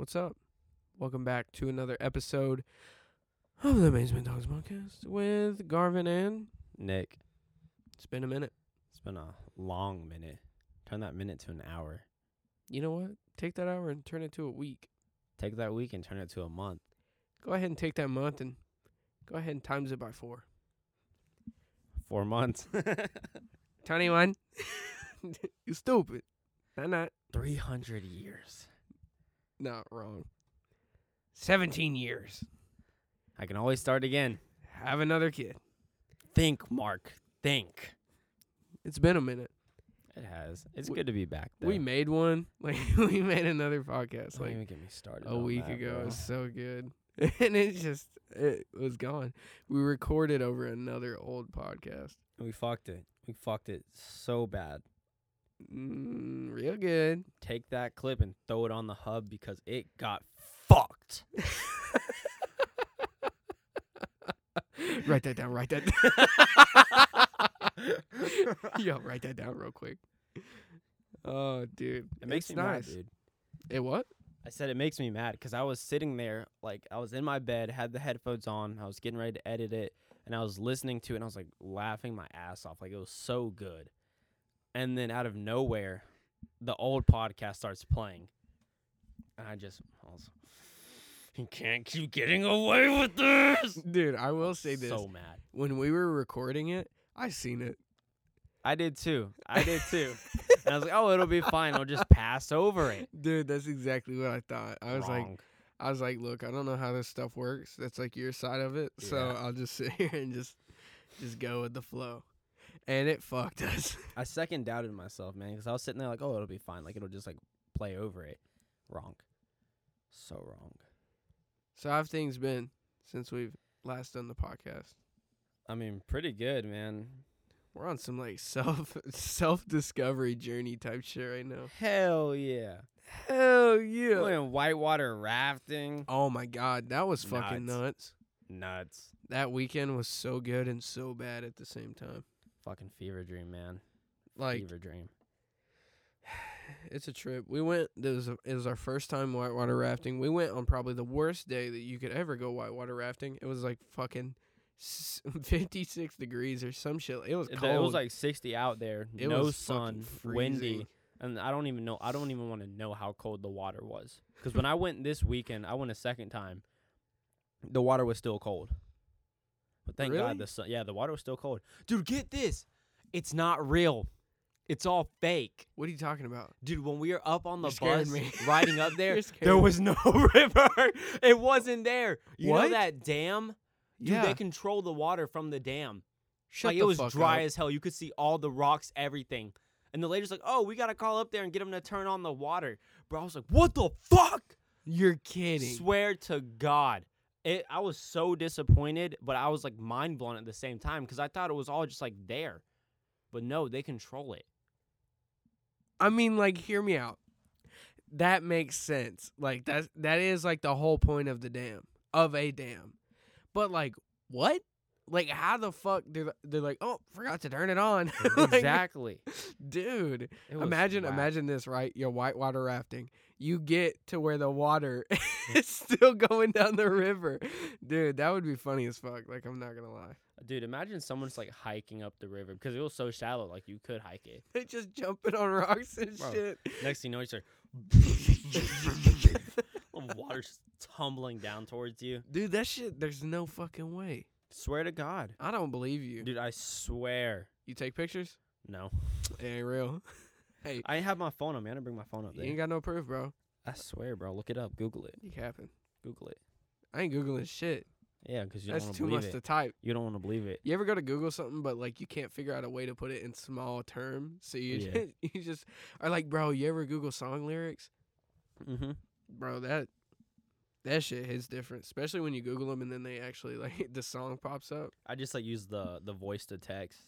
What's up? Welcome back to another episode of the Basement Talks podcast with Garvin and Nick, it's been a minute. it's been a long minute. Turn that minute to an hour. You know what? Take that hour and turn it to a week. Take that week and turn it to a month. Go ahead and take that month and go ahead and times it by four. Four months. Twenty one. you stupid. Not not. 300 years. Not wrong. Seventeen years. I can always start again. Have another kid. Think, Mark. Think. It's been a minute. It has. It's We- good to be back though. We made one. Like we made another podcast. Don't Like even get me started. a week that, ago. bro. It was so good. and it just it was gone. We recorded over another old podcast. We fucked it. We fucked it so bad. Mm, real good. Take that clip and throw it on the hub because it got fucked. write that down. Write that. Down. Yo, write that down real quick. Oh, dude, It makes it's me nice. mad, dude. It what? I said it makes me mad because I was sitting there, like I was in my bed, had the headphones on, I was getting ready to edit it, and I was listening to it, and I was like laughing my ass off, like it was so good. And then out of nowhere, the old podcast starts playing, and I just, you can't keep getting away with this. Dude, I will say this. So mad. when we were recording it, I seen it. I did too. I did too. and I was like, oh, it'll be fine. I'll just pass over it. Dude, that's exactly what I thought. I was like, I was like, look, I don't know how this stuff works. That's like your side of it. So I'll just sit here and just just go with the flow. And it fucked us. I second doubted myself, man, because I was sitting there like, oh, it'll be fine. Like it'll just like play over it. Wrong. So wrong. so how have things been since we've last done the podcast? I mean, pretty good, man. We're on some like self self discovery journey type shit right now. Hell yeah. Hell Yeah. yeah. Going whitewater rafting. Oh my god, that was fucking Nuts. nuts. Nuts. That weekend was so good and so bad at the same time. Fucking fever dream, man. Like fever dream. it's a trip. We went. This was, it was our first time whitewater rafting. We went on probably the worst day that you could ever go whitewater rafting. It was like fucking fifty six degrees or some shit. It was cold. it was like 60 out there. It no sun, windy. And I don't even know. I don't even want to know how cold the water was. Because when I went this weekend, I went a second time. The water was still cold. But thank Really? God the sun. Yeah, the water was still cold. Dude, get this. It's not real. It's all fake. What are you talking about? Dude, when we were up on the bus me. riding up there, there was no river. It wasn't there. You What? know that dam? Dude, yeah, they control the water from the dam shut like the it was dry up. as hell. You could see all the rocks, everything. And the lady's like, "Oh, we gotta call up there and get them to turn on the water." Bro, I was like, "What the fuck?" You're kidding. Swear to God, it. I was so disappointed, but I was like mind blown at the same time because I thought it was all just like there, but no, they control it. I mean, like, hear me out. That makes sense. Like that that is like the whole point of the dam of a dam. But like, what? Like, how the fuck they're they're like, oh, forgot to turn it on. Like, exactly. dude. Imagine, imagine this, right? You're whitewater rafting. You get to where the water is still going down the river, dude. That would be funny as fuck. Like, I'm not gonna lie. Uh, dude. Imagine someone's like hiking up the river because it was so shallow. Like you could hike it. They just jumping on rocks and Bro. shit. Next thing you know, you start. water's tumbling down towards you. Dude, that shit. There's no fucking way. Swear to God. I don't believe you. Dude, I swear. You take pictures? No. It ain't real. hey, I ain't have my phone on, man. I didn't bring my phone up there. you ain't got no proof, bro. I swear, bro. Look it up. Google it. You capping. Google it. I ain't googling shit. Yeah, because you That's don't want to too much it. to type. You don't want to believe it. You ever go to Google something, but like you can't figure out a way to put it in small term, so you Yeah. just, you just are like, bro. You ever Google song lyrics, Mm-hmm. bro? That that shit hits different, especially when you Google them and then they actually like the song pops up. I just like use the the voice to text.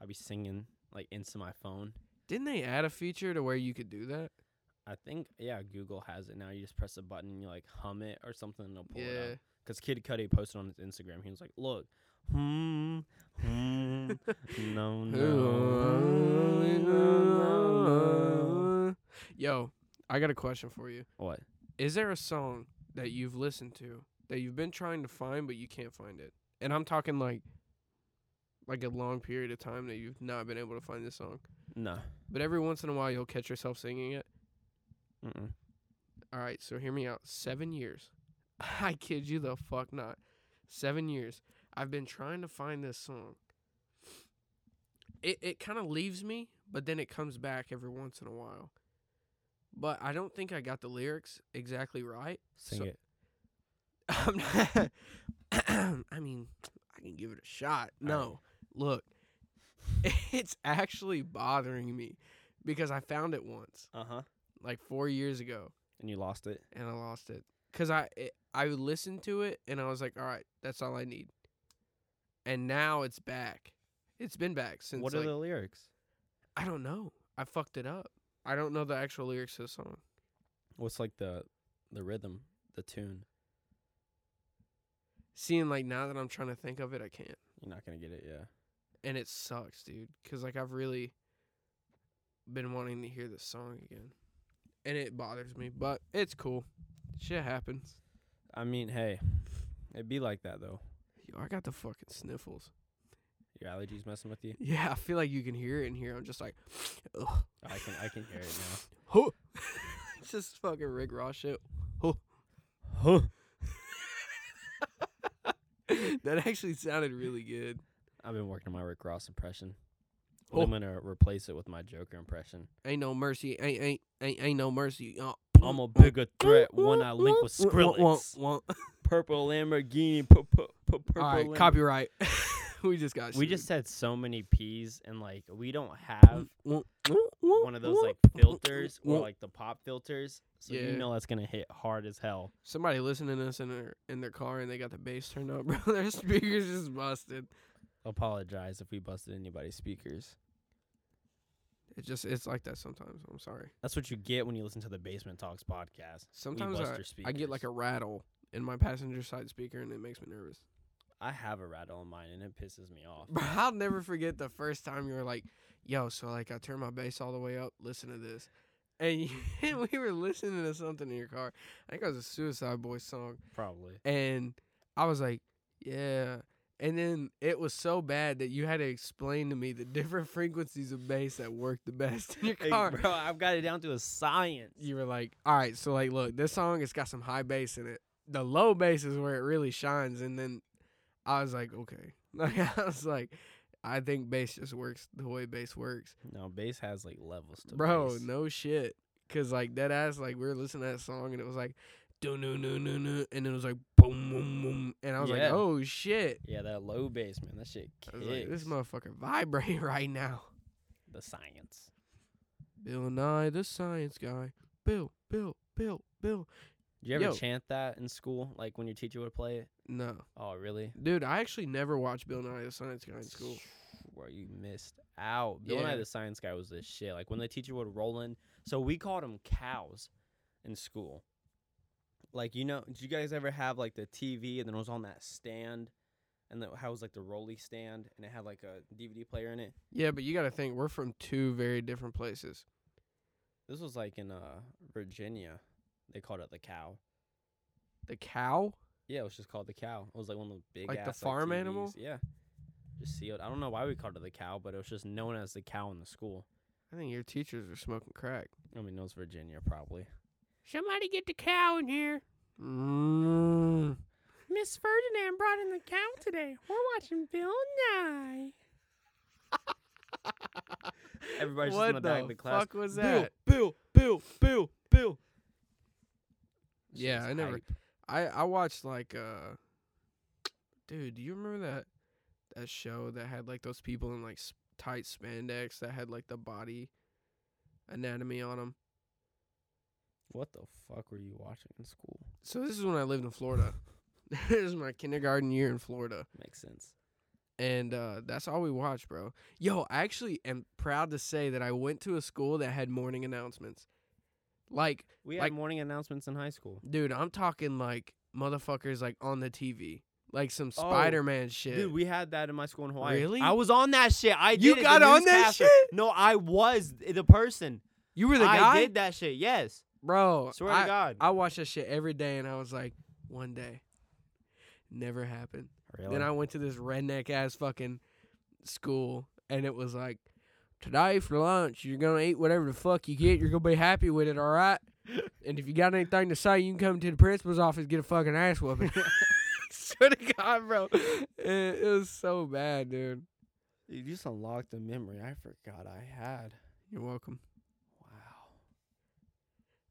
I be singing like into my phone. Didn't they add a feature to where you could do that? I think yeah, Google has it now. You just press a button and you like hum it or something, and it'll pull it yeah. up. Because Kid Cudi posted on his Instagram, he was like, "Look, hmm, hmm, no, no." Yo, I got a question for you. What? Is there a song that you've listened to that you've been trying to find but you can't find it? And I'm talking like like a long period of time that you've not been able to find this song. No. But every once in a while you'll catch yourself singing it. Mm-mm. All right, so hear me out. 7 years. I kid you the fuck not. 7 years. I've been trying to find this song. It it kind of leaves me, but then it comes back every once in a while. But I don't think I got the lyrics exactly right. Sing So- it. I'm not, I mean, I can give it a shot. No, look, it's actually bothering me because I found it once, Uh huh. like four years ago, And you lost it. and I lost it. Cause I it, I listened to it and I was like, all right, that's all I need. And now it's back. It's been back since. what are like, the lyrics? I don't know. I fucked it up. I don't know the actual lyrics to the song. What's like the the rhythm, the tune? Seeing like now that I'm trying to think of it, I can't. You're not gonna get it. Yeah. and it sucks, dude. Cause like I've really been wanting to hear this song again, and it bothers me, but it's cool. Shit happens. I mean, hey, it'd be like that though. Yo, I got the fucking sniffles. Your allergies messing with you. Yeah, I feel like you can hear it in here. I'm just like, ugh. Oh, I can I can hear it now. it's just fucking Rick Ross shit. Huh. that actually sounded really good. I've been working on my Rick Ross impression. Oh. I'm gonna replace it with my Joker impression. Ain't no mercy. Ain't ain't ain't, ain't no mercy. Uh, I'm a uh, bigger uh, threat when uh, I link with Skrillex. All Purple Lamborghini. pu- pu- pu- Purple right, Lambo- copyright. we just got. We sued. just said so many peas, and like we don't have one of those like filters or like the pop filters. So Yeah. you know that's gonna hit hard as hell. Somebody listening to this in their in their car and they got the bass turned up, bro. Their speakers just busted. Apologize if we busted anybody's speakers. It just it's like that sometimes. I'm sorry. That's what you get when you listen to the Basement Talks podcast. Sometimes I, I get like a rattle in my passenger side speaker and it makes me nervous. I have a rattle in mine and it pisses me off. Bro, I'll never forget the first time you were like, "Yo," so like I turned my bass all the way up. Listen to this, and you, we were listening to something in your car. I think it was a Suicide Boys song, Probably. and I was like, "Yeah." And then it was so bad that you had to explain to me the different frequencies of bass that work the best in your Hey, car. bro, I've got it down to a science. you were like, all right, so like, look, this song it's got some high bass in it. The low bass is where it really shines, and then I was like, okay, like I was like, I think bass just works the way bass works, No, bass has like levels to bro. bass. No shit, cause like that ass, like we were listening to that song, and it was like, do no no no no, and it was like boom boom boom, and I was like, oh shit. Yeah, that low bass, man. That shit kicks. like, this motherfucker vibrate right now. the science. Bill Nye, the science guy. Bill, Bill, Bill, Bill. Did you ever Yo. chant that in school? Like when your teacher would play it? No, Oh, really? dude, I actually never watched Bill Nye, the science guy in school. Bro, you missed out. Bill Nye the Science Guy was this shit. Like when the teacher would roll in, so we called them cows in school. Like you know, did you guys ever have like the TV and then it was on that stand, and the, how was like the rolly stand and it had like a DVD player in it? Yeah, but you got to think we're from two very different places. This was like in uh Virginia. They called it the cow. The cow? Yeah, it was just called the cow. It was like one of the big Like the ass, farm animal? TVs. Yeah. Just sealed. I don't know why we called it the cow, but it was just known as the cow in the school. I think your teachers are smoking crack. I mean, it was Virginia probably. Somebody get the cow in here. Mm. Miss Ferdinand brought in the cow today. We're watching Bill Nye. Everybody's just in the back of the the class. fuck was that? Bill. Bill, Bill, Bill, Bill. Yeah, I never- hype. I I watched like uh, dude, do you remember that that show that had like those people in like tight spandex that had like the body anatomy on them? What the fuck were you watching in school? So this is when I lived in Florida. this is my kindergarten year in Florida. Makes sense. and uh, that's all we watched, bro. Yo, I actually am proud to say that I went to a school that had morning announcements. Like, We had Like- morning announcements in high school. dude, I'm talking like motherfuckers like on the TV, like some Oh, Spider Man shit. Dude, we had that in my school in Hawaii. Really? I was on that shit. I did You got on that shit? No, I was the person. you were the I guy. I did that shit. Yes. bro. Swear I, to God. I watch that shit every day, and I was like, one day, never happened. really? Then I went to this redneck ass fucking school, and it was like, today for lunch, you're gonna eat whatever the fuck you get. You're gonna be happy with it, all right? and if you got anything to say, you can come to the principal's office and get a fucking ass whooping. Swear to God, bro, it, it was so bad, dude. you just unlocked a memory I forgot I had. You're welcome. Wow.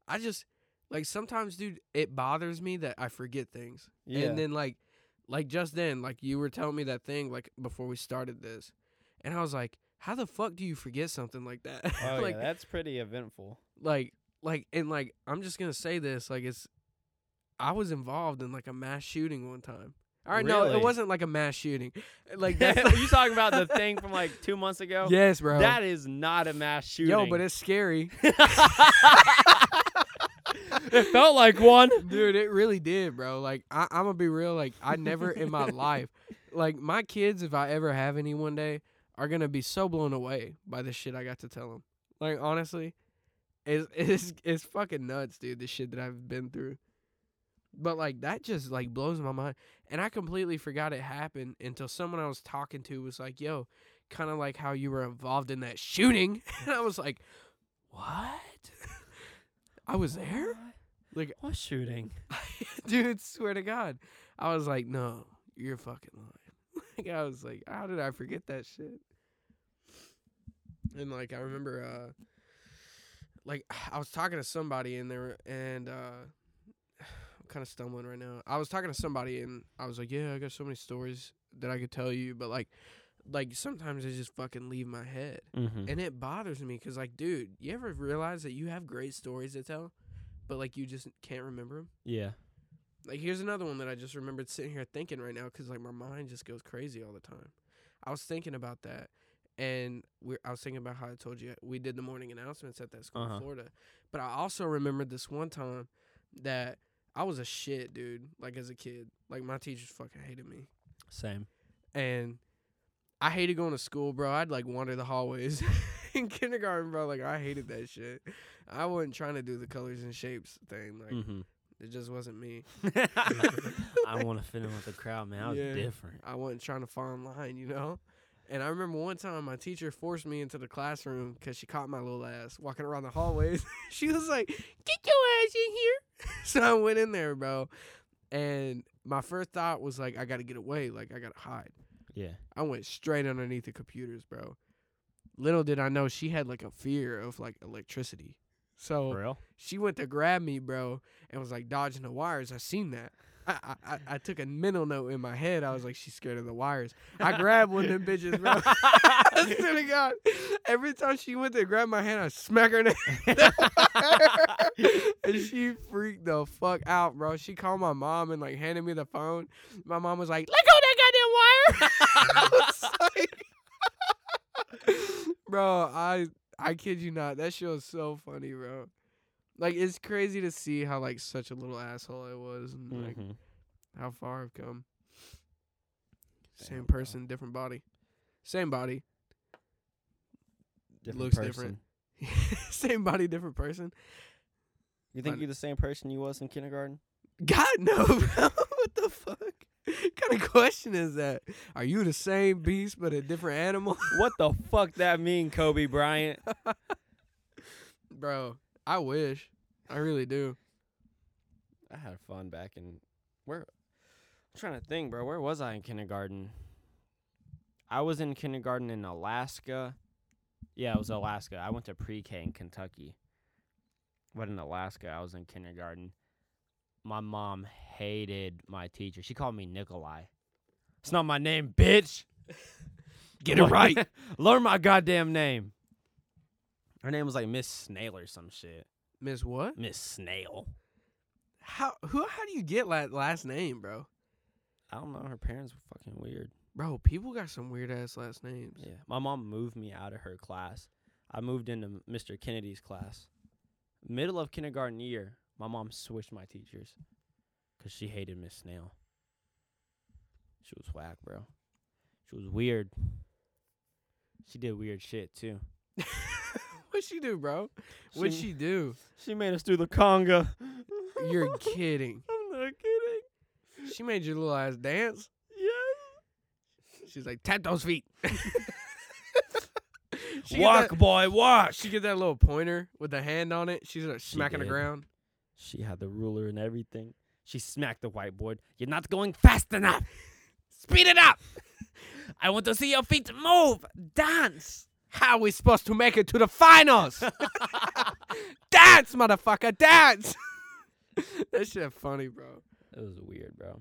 I just like sometimes, dude. It bothers me that I forget things, Yeah. and then like, like just then, like you were telling me that thing like before we started this, and I was like, how the fuck do you forget something like that? oh like, yeah, that's pretty eventful. like, like, and like, I'm just gonna say this, like, it's, I was involved in like a mass shooting one time. All right, no, it wasn't like a mass shooting. Like that's Are you talking about the thing from like two months ago? yes, bro. That is not a mass shooting. Yo, but it's scary, it felt like one. dude. It really did, bro. Like I, I'm gonna be real. Like I never in my life, like my kids, if I ever have any one day, are gonna be so blown away by the shit I got to tell them. Like honestly, it's it's it's fucking nuts, dude. The shit that I've been through. But like that just like blows my mind, and I completely forgot it happened until someone I was talking to was like, "Yo, kind of like how you were involved in that shooting," and I was like, "What? I was there, Like- what shooting? dude? Swear to God, I was like, no, you're fucking lying." like I was like, how did I forget that shit? And like I remember, uh, like I was talking to somebody in there, and uh, I'm kind of stumbling right now. I was talking to somebody, and I was like, yeah, I got so many stories that I could tell you, but like, like sometimes they just fucking leave my head, Mm-hmm. and it bothers me because like, dude, you ever realize that you have great stories to tell, but like you just can't remember them? Yeah. Like here's another one that I just remembered sitting here thinking right now because like my mind just goes crazy all the time. I was thinking about that, and we I was thinking about how I told you we did the morning announcements at that school Uh-huh. in Florida. But I also remembered this one time that I was a shit dude. Like as a kid, like my teachers fucking hated me, Same. and I hated going to school, bro. I'd like wander the hallways in kindergarten, bro. Like I hated that shit. I wasn't trying to do the colors and shapes thing. Like Mm-hmm. it just wasn't me. I want to fit in with the crowd, man. I was Yeah. different. I wasn't trying to fall in line, you know. And I remember one time my teacher forced me into the classroom because she caught my little ass walking around the hallways. she was like, "Get your ass in here!" so I went in there, bro. And my first thought was like, "I got to get away. Like I got to hide." Yeah. I went straight underneath the computers, bro. Little did I know she had like a fear of like electricity. So For real? she went to grab me, bro, and was like dodging the wires. I seen that. I, I, I- took a mental note in my head. I was like, she's scared of the wires. I grabbed one of them bitches, bro. Swear to God. Every time she went to grab my hand, I smack her in the head. and she freaked the fuck out, bro. She called my mom and like handed me the phone. My mom was like, let go of that goddamn wire. I like, bro, I I kid you not. That shit was so funny, bro. Like it's crazy to see how like such a little asshole I was and like Mhm. how far I've come. Same Damn, bro. person, different body. Same body. Different looks person. different. Same body, different person. You think Fun- you're the same person you was in kindergarten? God no, bro. what the fuck? kind of question is that? Are you the same beast but a different animal? what the fuck that mean, Kobe Bryant? Bro, I wish. I really do. I had fun back in where I'm trying to think, bro. Where was I in kindergarten? I was in kindergarten in Alaska. Yeah, it was Alaska. I went to pre-K in Kentucky. But in Alaska, I was in kindergarten. My mom hated my teacher. She called me Nikolai. It's not my name, bitch. Get it right. Learn my goddamn name. Her name was like Miss Snail or some shit. Miss what? Miss Snail. How who how do you get that last name, bro? I don't know. Her parents were fucking weird. Bro, people got some weird ass last names. Yeah, my mom moved me out of her class. I moved into Mr. Kennedy's class. Middle of kindergarten year, my mom switched my teachers because she hated Miss Snail. She was whack, bro. She was weird. She did weird shit too. what What'd she do, bro? What'd She- she do? She made us do the conga. You're kidding. I'm not kidding. She made your little ass dance. Yes. She's like, tap those feet. she Walk, that- boy, walk. She get that little pointer with the hand on it. She's uh, smacking the ground. She had the ruler and everything. She smacked the whiteboard. You're not going fast enough. Speed it up. I want to see your feet move. Dance. How we supposed to make it to the finals? dance, motherfucker, dance. that shit funny, bro. It was weird, bro.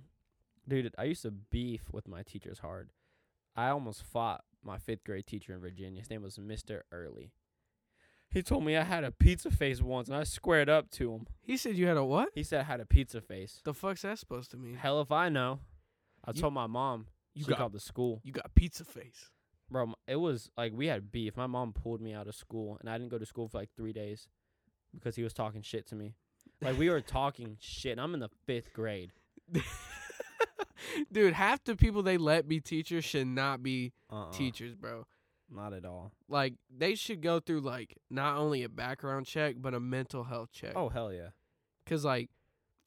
Dude, I used to beef with my teachers hard. I almost fought my fifth grade teacher in Virginia. His name was Mr. Early. He told me I had a pizza face once, and I squared up to him. He said you had a what? He said I had a pizza face. The fuck's that supposed to mean? Hell if I know. I You- told my mom. you she got- called the school. You got pizza face. Bro, it was like we had beef. My mom pulled me out of school, and I didn't go to school for like three days because he was talking shit to me. Like we were talking shit. And I'm in the fifth grade. Dude, half the people they let be teachers should not be Uh-uh, teachers, bro. Not at all. Like they should go through like not only a background check but a mental health check. Oh hell yeah. Cause like,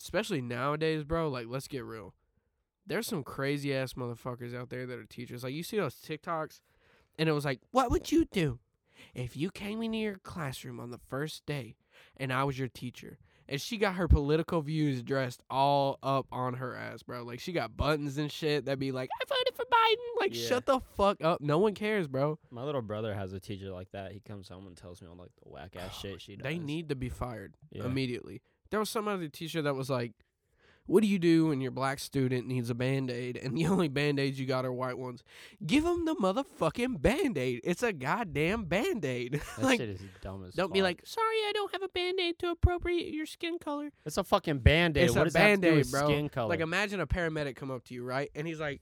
especially nowadays, bro. Like, let's get real. There's some crazy ass motherfuckers out there that are teachers. Like, you see those TikToks, and it was like, what would you do if you came into your classroom on the first day, and I was your teacher? And she got her political views dressed all up on her ass, bro. Like, she got buttons and shit that be like, I voted for Biden. Like, Yeah. shut the fuck up. No one cares, bro. My little brother has a teacher like that. He comes home and tells me all like the whack ass shit she does. They need to be fired Yeah. immediately. There was some other teacher that was like, "What do you do when your black student needs a band aid and the only band aids you got are white ones? Give them the motherfucking band aid. It's a goddamn band aid. That like, shit is dumb as don't be like, sorry, I don't have a band aid to appropriate your skin color. it's a fucking band aid. It's what a does that have to do Band-Aid, bro. skin color? Like, imagine a paramedic come up to you, right? And he's like,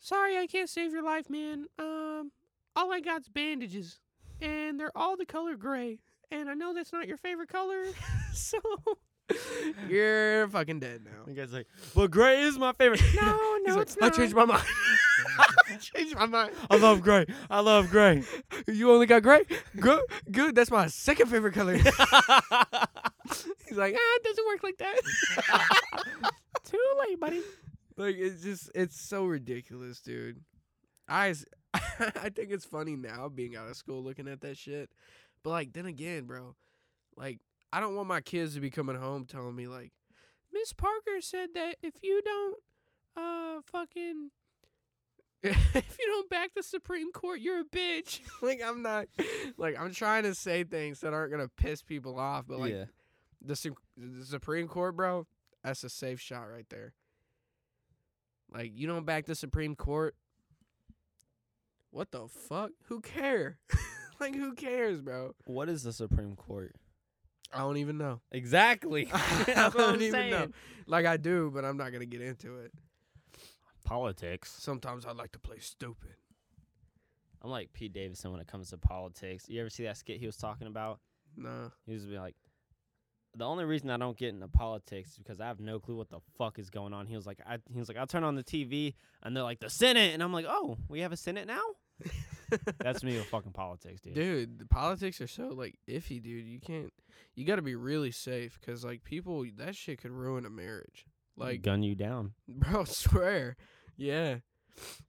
sorry, I can't save your life, man. Um, all I got's bandages, and they're all the color gray. And I know that's not your favorite color, so you're fucking dead now. the guy's like, but gray is my favorite. No, no, like, it's not. I changed my mind. I changed my mind. I love gray. I love gray. You only got gray? Good, good. That's my second favorite color. He's like, ah, it doesn't work like that. Too late, buddy. like, it's just, it's so ridiculous, dude. I, I think it's funny now being out of school looking at that shit. But, like, then again, bro, like, I don't want my kids to be coming home telling me, like, Miss Parker said that if you don't, uh, fucking, if you don't back the Supreme Court, you're a bitch. like, I'm not, like, I'm trying to say things that aren't gonna piss people off, but like, yeah. the, Su- the Supreme Court, bro, that's a safe shot right there. Like, you don't back the Supreme Court. What the fuck? Who care? like, who cares, bro? What is the Supreme Court? I don't even know. Exactly. I That's what I'm don't even know. Like, I do, but I'm not gonna get into it. Politics. Sometimes I like to play stupid. I'm like Pete Davidson when it comes to politics. You ever see that skit he was talking about? No. He was be like, the only reason I don't get into politics is because I have no clue what the fuck is going on. He was like, I he was like, I'll turn on the TV and they're like the Senate, and I'm like, oh, we have a Senate now. That's me with fucking politics, dude. Dude, the politics are so like iffy, dude. You can't. You got to be really safe because like people, that shit could ruin a marriage. Like, gun you down. bro, swear, yeah.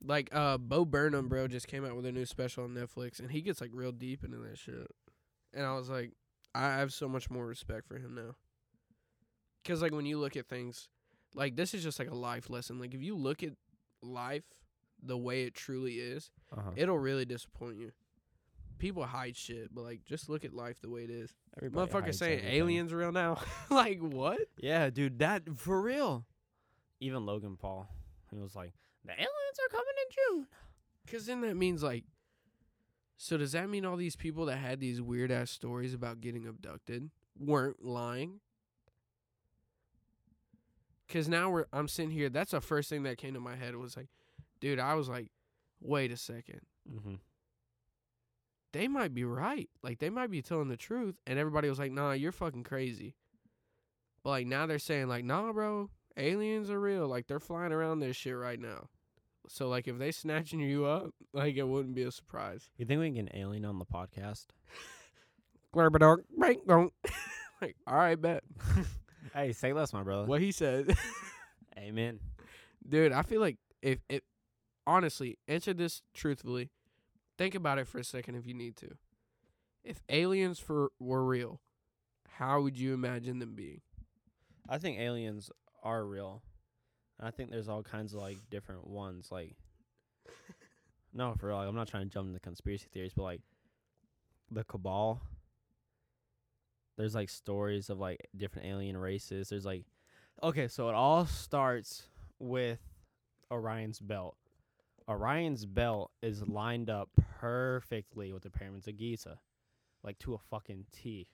Like, uh, Bo Burnham, bro, just came out with a new special on Netflix, and he gets like real deep into that shit. And I was like, I have so much more respect for him now. Cause like when you look at things, like this is just like a life lesson. Like if you look at life the way it truly is, Uh-huh. it'll really disappoint you. People hide shit, but like just look at life the way it is. Everybody Motherfucker saying everything. aliens real now. like what? Yeah, dude, that for real. Even Logan Paul, he was like, the aliens are coming in June. Cause then that means like so does that mean all these people that had these weird ass stories about getting abducted weren't lying? Cause now we're I'm sitting here, that's the first thing that came to my head was like, dude, I was like, wait a second. Mm-hmm. They might be right. Like they might be telling the truth. And everybody was like, nah, you're fucking crazy. But like now they're saying like, nah, bro, aliens are real. Like they're flying around this shit right now. So like if they snatching you up, like it wouldn't be a surprise. You think we can get an alien on the podcast? Glurbadark, bank don't. like, all right, bet. Hey, say less, my brother. What he said. Amen. Dude, I feel like if it honestly answer this truthfully, think about it for a second if you need to. If aliens for were real, how would you imagine them being? I think aliens are real. And I think there's all kinds of like different ones. Like, no, for real. Like, I'm not trying to jump into conspiracy theories, but like the cabal. There's like stories of like different alien races. There's like, okay, so it all starts with Orion's belt. Orion's belt is lined up perfectly with the pyramids of Giza, like to a fucking T.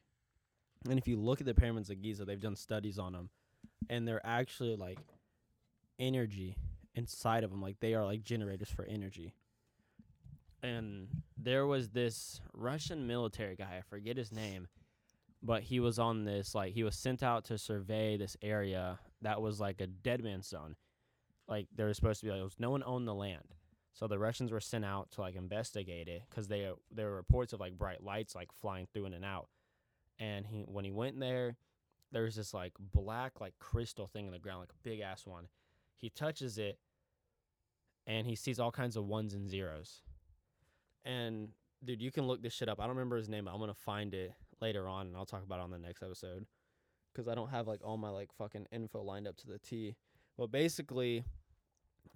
And if you look at the pyramids of Giza, they've done studies on them, and they're actually like energy inside of them. Like they are like generators for energy. And there was this Russian military guy, I forget his name, but he was on this like he was sent out to survey this area that was like a dead man's zone. Like there was supposed to be like no one owned the land. So the Russians were sent out to like investigate it because they there were reports of like bright lights like flying through in and out. And he when he went there, there was this like black like crystal thing in the ground, like a big ass one. He touches it, and he sees all kinds of ones and zeros. And dude, you can look this shit up. I don't remember his name. But I'm gonna find it later on, and I'll talk about it on the next episode. Cause I don't have like all my like fucking info lined up to the T. But basically,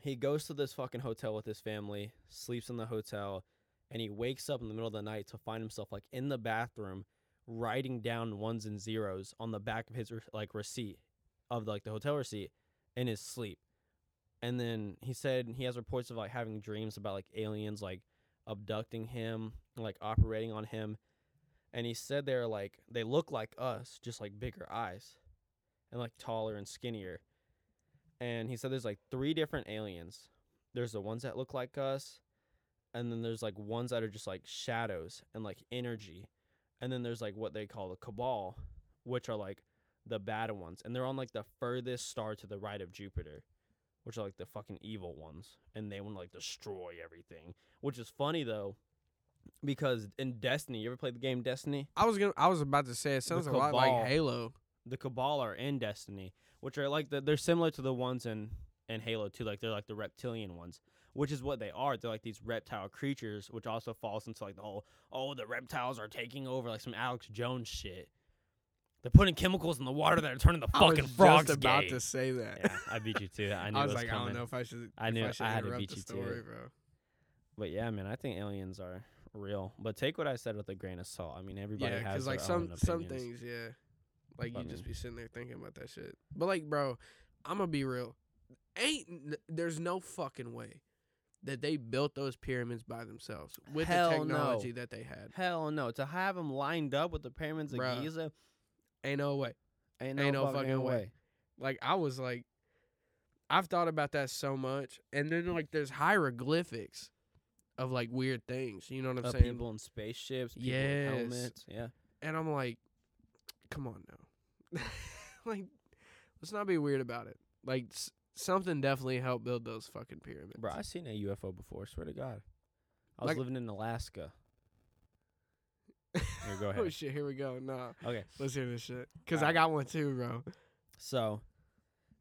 he goes to this fucking hotel with his family, sleeps in the hotel, and he wakes up in the middle of the night to find himself like in the bathroom writing down ones and zeros on the back of his like receipt of like the hotel receipt in his sleep. And then he said he has reports of like having dreams about like aliens like abducting him, like operating on him. And he said they're like they look like us, just like bigger eyes and like taller and skinnier. And he said there's like three different aliens. There's the ones that look like us, and then there's like ones that are just like shadows and like energy. And then there's like what they call the cabal, which are like the bad ones. And they're on like the furthest star to the right of Jupiter, which are like the fucking evil ones. And they want to like destroy everything. Which is funny though, because in Destiny, you ever played the game Destiny? I was gonna I was about to say it sounds a lot like Halo. The Cabal are in Destiny, which are like the, they're similar to the ones in in Halo 2, like they're like the reptilian ones, which is what they are. They're like these reptile creatures, which also falls into like the whole oh the reptiles are taking over, like some Alex Jones shit. They're putting chemicals in the water that are turning the I fucking was frogs just about gay. to say that. Yeah, I beat you too. I knew I it was was like, coming. I don't know if I should. I knew- I, should I had to beat you to story, it. bro. But yeah, man, I think aliens are real. But take what I said with a grain of salt. I mean, everybody Yeah, has like some some things, yeah, like you I just be sitting there thinking about that shit. But like, bro, I'm gonna be real. Ain't there's no fucking way that they built those pyramids by themselves with the no. technology that they had. Hell no! To have them lined up with the pyramids of Bruh. Giza, Ain't no way. ain't no, Ain't no fucking, fucking way. way. Like I was like, I've thought about that so much, and then like there's hieroglyphics of like weird things. You know what I'm Uh, saying? people in spaceships, people Yes. helmets. Yeah. And I'm like, come on now. like, let's not be weird about it. Like, s- something definitely helped build those fucking pyramids. Bro, I seen a UFO before. Swear to God. I was Like- living in Alaska. Here, go oh, shit. Here we go. Nah. Okay. Let's hear this shit. Because I Alright. got one too, bro. So,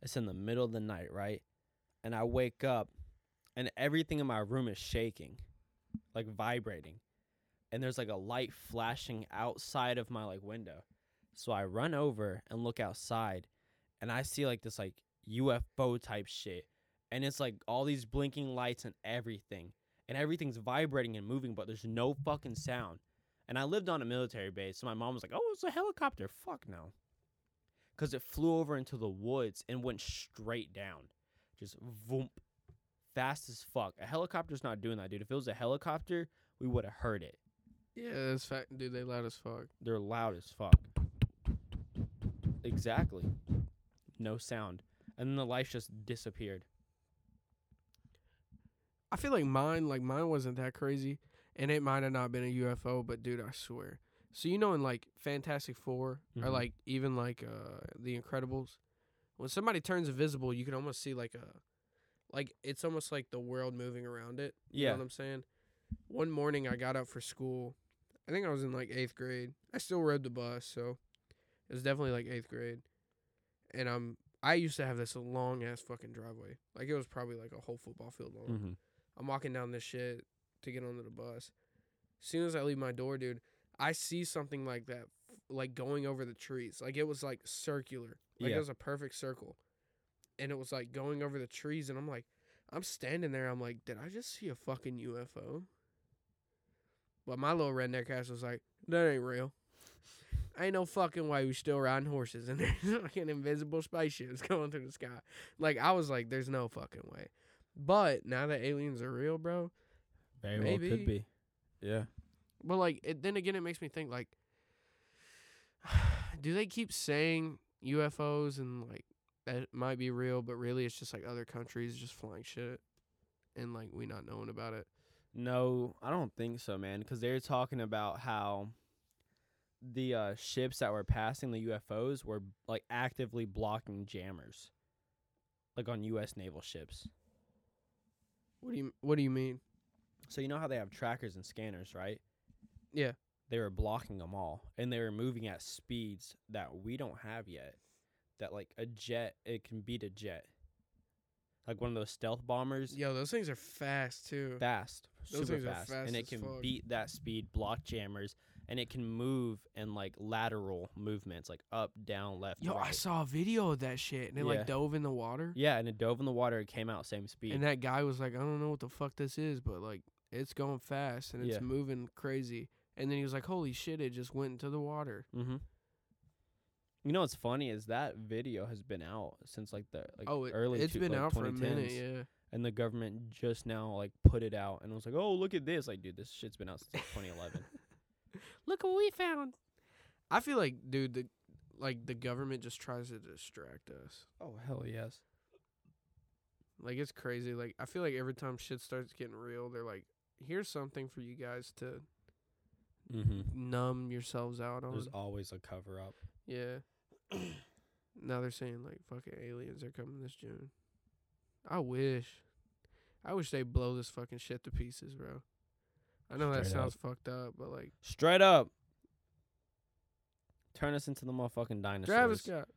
it's in the middle of the night, right? And I wake up, and everything in my room is shaking, like vibrating, and there's like a light flashing outside of my like window. So I run over and look outside, and I see like this like UFO type shit, and it's like all these blinking lights and everything, and everything's vibrating and moving, but there's no fucking sound. And I lived on a military base, so my mom was like, "Oh, it's a helicopter." Fuck no because it flew over into the woods and went straight down, just voomp, fast as fuck. A helicopter's not doing that, dude. If it was a helicopter, we would have heard it. Yeah, that's fact. Dude, they loud as fuck. They're loud as fuck. Exactly. No sound, and then the lights just disappeared. I feel like mine, like mine wasn't that crazy, and it might have not been a UFO, but dude, I swear. So you know, in like Fantastic 4 or Mhm. like even like uh The Incredibles, when somebody turns invisible, you can almost see like a, like it's almost like the world moving around it. You Yeah. know what I'm saying? One morning I got up for school, I think I was in like eighth grade. I still rode the bus, so it was definitely like eighth grade. And I'm I used to have this long ass fucking driveway. Like it was probably like a whole football field long. Mm-hmm. I'm walking down this shit to get onto the bus. As soon as I leave my door, dude, I see something like that, like going over the trees. Like it was like circular. Like Yeah. it was a perfect circle. And it was like going over the trees. And I'm like, I'm standing there. I'm like, did I just see a fucking UFO? But my little redneck ass was like, that ain't real. Ain't no fucking way we still riding horses and there's fucking invisible spaceships going through the sky. Like I was like, there's no fucking way. But now that aliens are real, bro, Very well Maybe. could be. Yeah. But like, it, then again, it makes me think like, do they keep saying UFOs and like that might be real, but really it's just like other countries just flying shit, and like we not knowing about it. No, I don't think so, man. Because they're talking about how the uh, ships that were passing the UFOs were like actively blocking jammers, like on U.S. naval ships. What do you What do you mean? So you know how they have trackers and scanners, right? Yeah. They were blocking them all, and they were moving at speeds that we don't have yet. That like a jet, it can beat a jet. Like one of those stealth bombers, Yo, those things are fast too. fast, Those super things are fast, fast and it can fuck. beat that speed, block jammers, and it can move in like lateral movements, like up, down, left, Yo, I saw a video of that shit, and it Yeah. like dove in the water. Yeah, and it dove in the water. It came out same speed. And that guy was like, I don't know what the fuck this is, but like it's going fast and it's Yeah. moving crazy. And then he was like, Holy shit, it just went into the water. mm-hmm. You know what's funny is that video has been out since like the like early. oh, it, early it's two- been like, out for a minute, yeah. and the government just now like put it out and was like, "Oh, look at this!" Like, dude, this shit's been out since like, 2011. Look what we found. I feel like, dude, the like the government just tries to distract us. oh hell yes. Like it's crazy. Like I feel like every time shit starts getting real, they're like, "Here's something for you guys to Mm-hmm. numb yourselves out on." There's always a cover up. Yeah. now they're saying like fucking aliens are coming this June. I wish. I wish they blow this fucking shit to pieces, bro. I know that Straight sounds fucked up, but like Straight up. Turn us into the motherfucking dinosaurs. Travis Scott.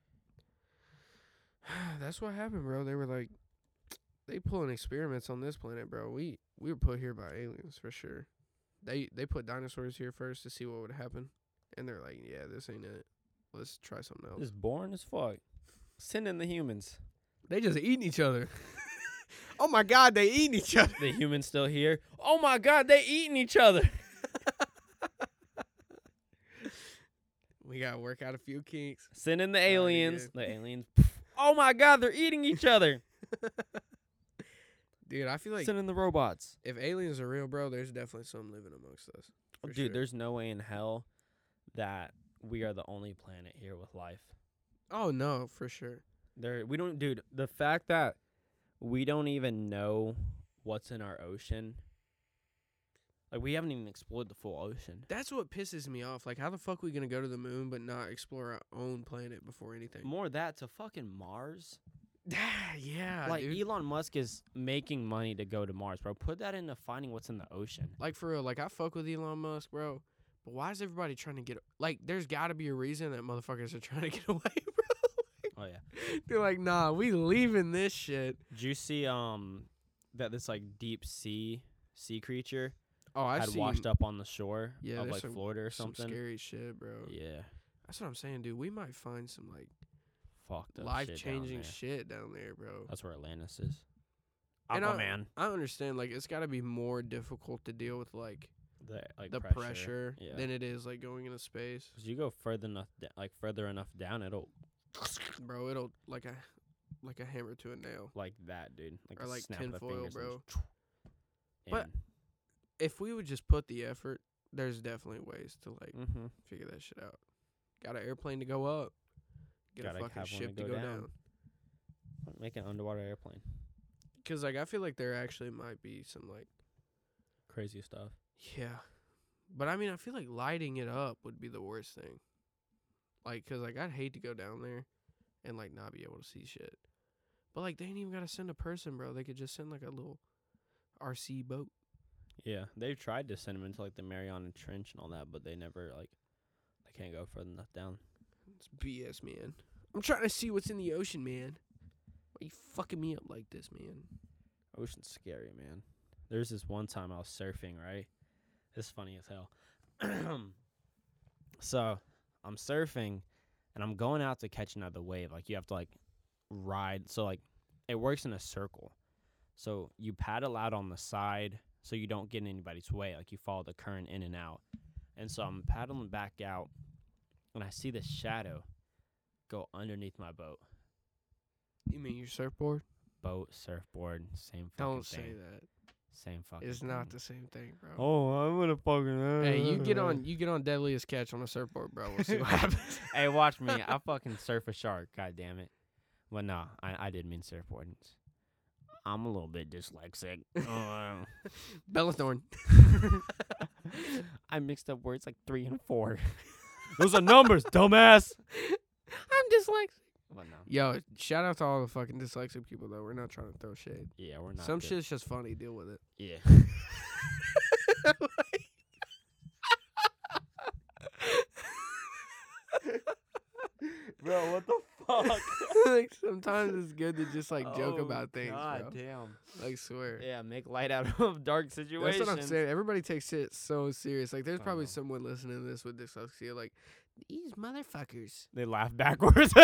That's what happened, bro. They were like they pulling experiments on this planet, bro. We we were put here by aliens for sure. They they put dinosaurs here first to see what would happen. And they're like, Yeah, this ain't it. Let's try something else. Just boring as fuck. Send in the humans. They just eating each other. oh my god, they eating each other. The humans still here. Oh my god, they eating each other. We gotta work out a few kinks. Send in the aliens. The aliens. Oh my god, they're eating each other. Dude, I feel like Send in the robots. if aliens are real, bro, there's definitely some living amongst us. Dude, sure. there's no way in hell that we are the only planet here with life. Oh no, for sure. There, we don't, dude. The fact that we don't even know what's in our ocean, like we haven't even explored the full ocean. That's what pisses me off. Like, how the fuck are we gonna go to the moon but not explore our own planet before anything? More that to fucking Mars. yeah, like dude. Elon Musk is making money to go to Mars, bro. Put that into finding what's in the ocean. like for real. Like I fuck with Elon Musk, bro. But why is everybody trying to get like? There's got to be a reason that motherfuckers are trying to get away. Oh yeah. They're like, nah, we leaving this shit. Did you see um that this like deep sea sea creature Oh, I had see. washed up on the shore Yeah, of like some- Florida or some something? scary shit, bro. Yeah. That's what I'm saying, dude. We might find some like Fucked up life shit changing down shit down there, bro. That's where Atlantis is. And I- Aquaman. I understand, like, it's got to be more difficult to deal with like the like the pressure. pressure, Yeah. than it is like going into space. Cause you go further enough, da- like further enough down, it'll bro. It'll like a like a hammer to a nail. like that, dude. Like Or like snap of the tinfoil, and bro. just But- If we would just put the effort, there's definitely ways to like Mhm. figure that shit out. Got an airplane to go up. Get Gotta a fucking ship to to go go down. down. make an underwater airplane. Cause like I feel like there actually might be some like Crazy stuff. yeah, but I mean I feel like lighting it up would be the worst thing. Like, cause like I'd hate to go down there, and like not be able to see shit. But like they ain't even gotta send a person, bro. They could just send like a little RC boat. Yeah, they've tried to send them into like the Mariana Trench and all that, but they never like they can't go further enough down. It's BS, man. I'm trying to see what's in the ocean, man. Why you fucking me up like this, man? Ocean's scary, man. There's this one time I was surfing, right? It's funny as hell. so I'm surfing and I'm going out to catch another wave. Like you have to like ride. So like it works in a circle. So you paddle out on the side so you don't get in anybody's way. Like you follow the current in and out. And so I'm paddling back out and I see this shadow go underneath my boat. You mean your surfboard? Boat, surfboard, same fucking Don't thing. say that. Same fucking It's thing. not the same thing, bro. Oh, I'm gonna fucking. Hey, you get on you get on Deadliest Catch on a surfboard, bro. We'll see what happens. hey, watch me. I fucking surf a shark. God damn it. Well, no, I, I didn't mean surfboard. I'm a little bit dyslexic. Uh, Bella Thorne. I mixed up words like three and four. Those are numbers, dumbass. I'm dyslexic. Yo, shout out to all the fucking dyslexic people though. We're not trying to throw shade. Yeah, we're not. Some good. shit's just funny. Deal with it. Yeah. Bro, what the fuck? like sometimes it's good to just like joke Oh, about things, God bro. damn. Like swear. Yeah, make light out of dark situations. That's what I'm saying. Everybody takes it so serious. Like there's I probably someone listening to this with dyslexia. Like these motherfuckers. They laugh backwards.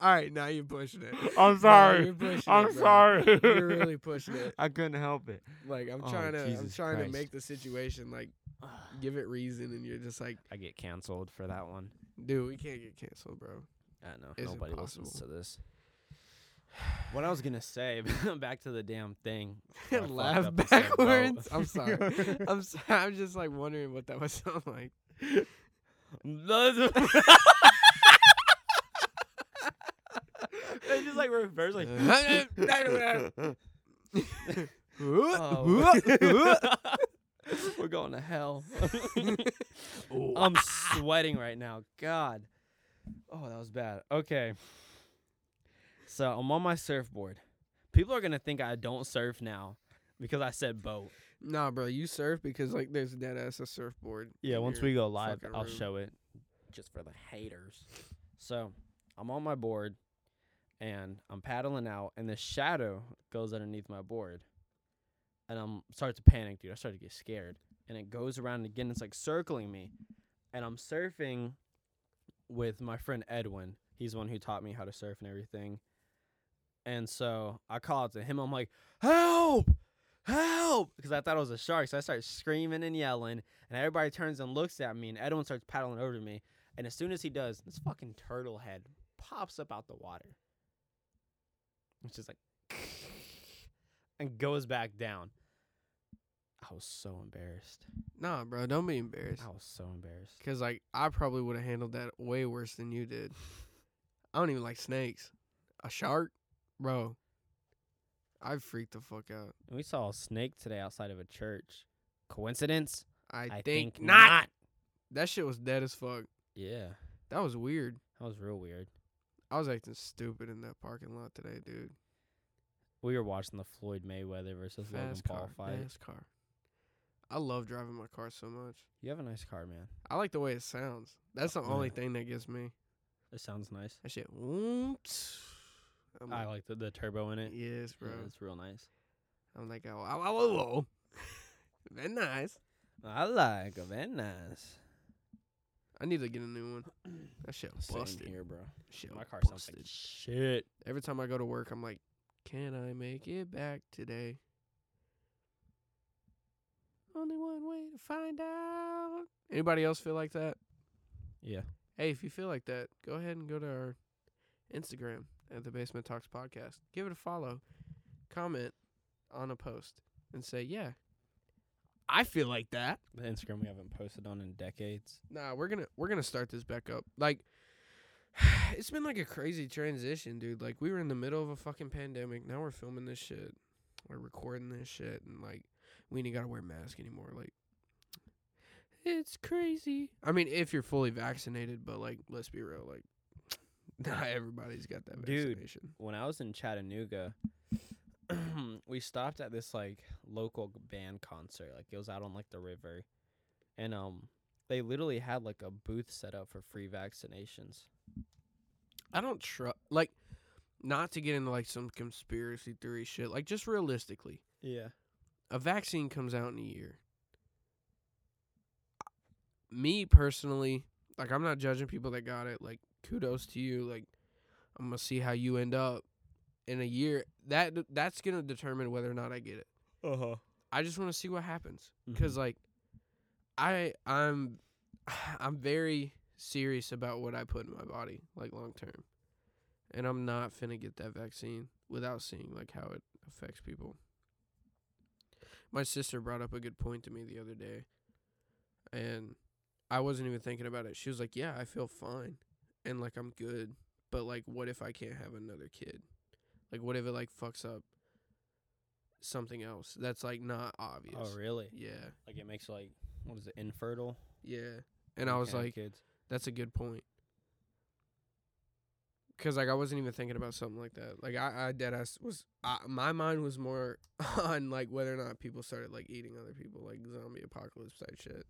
All right, now you're pushing it. I'm sorry. you're pushing I'm it, sorry. You're really pushing it. I couldn't help it. Like I'm Oh, trying to, I'm Jesus trying to make the situation like give it reason, and you're just like, I get canceled for that one. dude, we can't get canceled, bro. I know. It's Nobody listens to this. What I was gonna say, back to the damn thing. Laugh up and said boat. backwards. I'm sorry. I'm sorry. I'm just like wondering what that would sound like. It's just like reverse, like. Oh. We're going to hell. I'm sweating right now. God. Oh, that was bad. Okay. So I'm on my surfboard. People are gonna think I don't surf now because I said boat. Nah, bro, you surf because like there's dead ass a surfboard. Yeah, once we go live, fucking I'll room. show it just for the haters. So I'm on my board and I'm paddling out, and the shadow goes underneath my board, and I'm start to panic, dude. I start to get scared, and it goes around again. It's like circling me, and I'm surfing with my friend Edwin. He's the one who taught me how to surf and everything. And so I call out to him. I'm like, "Help! Help!" Because I thought it was a shark. So I start screaming and yelling, and everybody turns and looks at me, and Edwin starts paddling over to me. And as soon as he does, this fucking turtle head pops up out the water. It's just like, and goes back down. I was so embarrassed. Nah, bro, don't be embarrassed. I was so embarrassed. Cause like I probably would have handled that way worse than you did. I don't even like snakes. A shark, bro. I freaked the fuck out. We saw a snake today outside of a church. Coincidence? I, think, not. not. That shit was dead as fuck. Yeah, That was weird. that was real weird. I was acting stupid in that parking lot today, dude. We were watching the Floyd Mayweather versus Logan Fast Paul car, fight. fast car. I love driving my car so much. You have a nice car, man. I like the way it sounds. That's the Yeah. only thing that gets me. It sounds nice. That shit. whoops. I'm I like, like the, the turbo in it. yes, bro. Yeah, it's real nice. I'm like, oh, oh, oh, oh. Very nice. I like it. Very nice. I need to get a new one. That shit Same busted. here, bro. Shit My car sounds busted. like shit. Every time I go to work, I'm like, can I make it back today? Only one way to find out. Anybody else feel like that? Yeah. Hey, if you feel like that, go ahead and go to our Instagram at the Basement Talks Podcast. Give it a follow. Comment on a post and say, yeah, I feel like that. The Instagram we haven't posted on in decades. Nah, we're gonna we're gonna start this back up. Like, it's been like a crazy transition, dude. Like we were in the middle of a fucking pandemic. Now we're filming this shit. We're recording this shit, and like we ain't gotta wear masks anymore. Like, it's crazy. I mean, if you're fully vaccinated, but like, let's be real, like, not everybody's got that Dude. When I was in Chattanooga, we stopped at this like local band concert. Like it was out on like the river, and um, they literally had like a booth set up for free vaccinations. I don't trust like not to get into like some conspiracy theory shit. Like just realistically, Yeah. A vaccine comes out in a year. Me personally, like I'm not judging people that got it. Like kudos to you. Like I'm gonna see how you end up in a year. That that's gonna determine whether or not I get it. Uh huh. I just want to see what happens because like I I'm I'm very serious about what I put in my body like long term, and I'm not finna get that vaccine without seeing like how it affects people. My sister brought up a good point to me the other day, and I wasn't even thinking about it. She was like, "Yeah, I feel fine, and like I'm good, but like, what if I can't have another kid? Like, what if it like fucks up something else that's like not obvious?" Oh really? Yeah, Like it makes like what is it infertile? yeah. And I was like, kids. that's a good point. Cause like I wasn't even thinking about something like that. Like I, I dead ass was. I, my mind was more on like whether or not people started like eating other people, like zombie apocalypse type shit.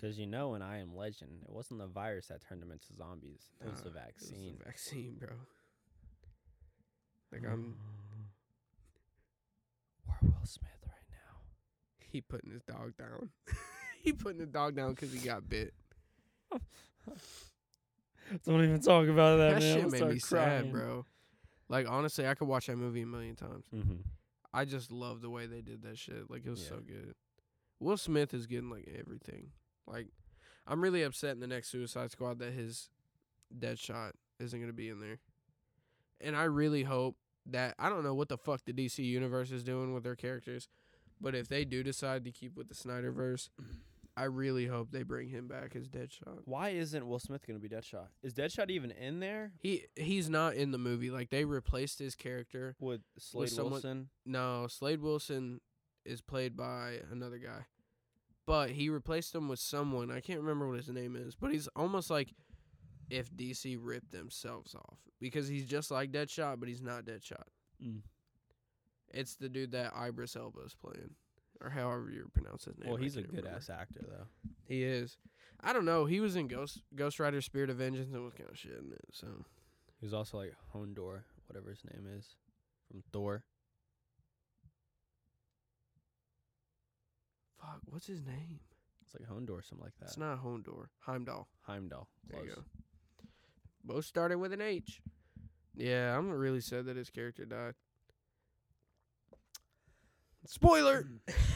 Cause you know in I Am Legend, it wasn't the virus that turned them into zombies. It was Nah, the it was vaccine. the vaccine, bro. Like I'm, Where Will Smith right now? he putting his dog down. he putting the dog down because he got bit. Don't even talk about that, That, man. shit made me crying. sad, bro. Like honestly, I could watch that movie a million times. Mm-hmm. I just love the way they did that shit. Like it was so good. Will Smith is getting like everything. Like I'm really upset in the next Suicide Squad that his Deadshot isn't gonna be in there. And I really hope that I don't know what the fuck the DC universe is doing with their characters, but if they do decide to keep with the Snyderverse, I really hope they bring him back as Deadshot. Why isn't Will Smith gonna be Deadshot? Is Deadshot even in there He he's not in the movie. Like they replaced his character. with Slade someone- Wilson? No, Slade Wilson is played by another guy. But he replaced him with someone. I can't remember what his name is, but he's almost like if DC ripped themselves off because he's just like Deadshot, but he's not Deadshot. Mm. It's the dude that Idris Elba is playing, or however you pronounce his name. Well, he's a good remember. ass actor though. He is. I don't know. He was in Ghost Ghost Rider: Spirit of Vengeance and was kind of shit in it. So He was also like Hondor, whatever his name is, from Thor. fuck. What's his name? It's like Hondor, something like that. It's not Hondor. Heimdall. Heimdall. There you go. Both started with an H. Yeah, I'm really sad that his character died. Spoiler!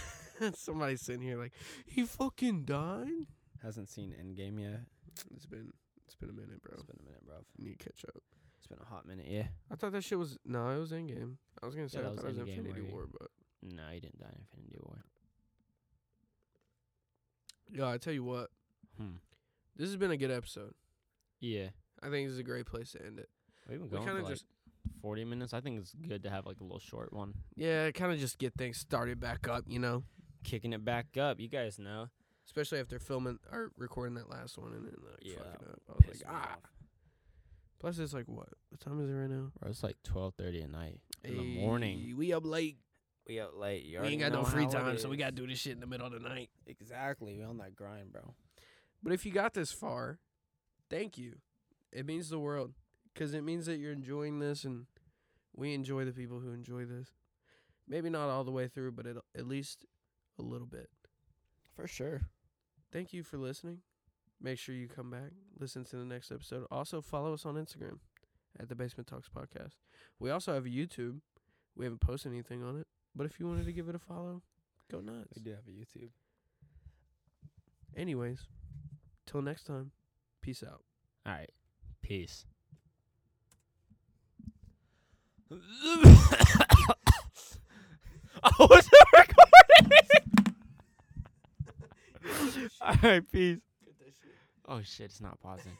Somebody's sitting here like, he fucking died? Hasn't seen Endgame yet. It's been it's been a minute, bro. It's been a minute, bro. Need to catch up. It's been a hot minute. Yeah. I thought that shit was no, it was Endgame. I was gonna say Yeah, I that thought was it was Endgame Infinity War, but No, he didn't die in Infinity War. yeah, I tell you what, Hmm. this has been a good episode. Yeah. I think this is a great place to end it. We've been We going kind of like just 40 minutes. I think it's good to have like a little short one. yeah, kind of just get things started back up, you know. Kicking it back up. You guys know. Especially after filming or recording that last one and then like Yeah, fucking up. I was like, ah. off. Plus, it's like what? What time is it right now? Bro, it's like 12:30 at night in the morning. We up late. We out late. You We ain't got no free time, so we gotta do this shit in the middle of the night. exactly. We on that grind, bro. But if you got this far, thank you. It means the world, cause it means that you're enjoying this, and we enjoy the people who enjoy this. Maybe not all the way through, but at at least a little bit. For sure. Thank you for listening. Make sure you come back, listen to the next episode. Also, follow us on Instagram at the Basement Talks Podcast. We also have a YouTube. We haven't posted anything on it, but if you wanted to give it a follow, go nuts. We do have a YouTube. Anyways, till next time, peace out. All right. Peace. oh, was it recording? All right, peace. Oh shit, it's not pausing.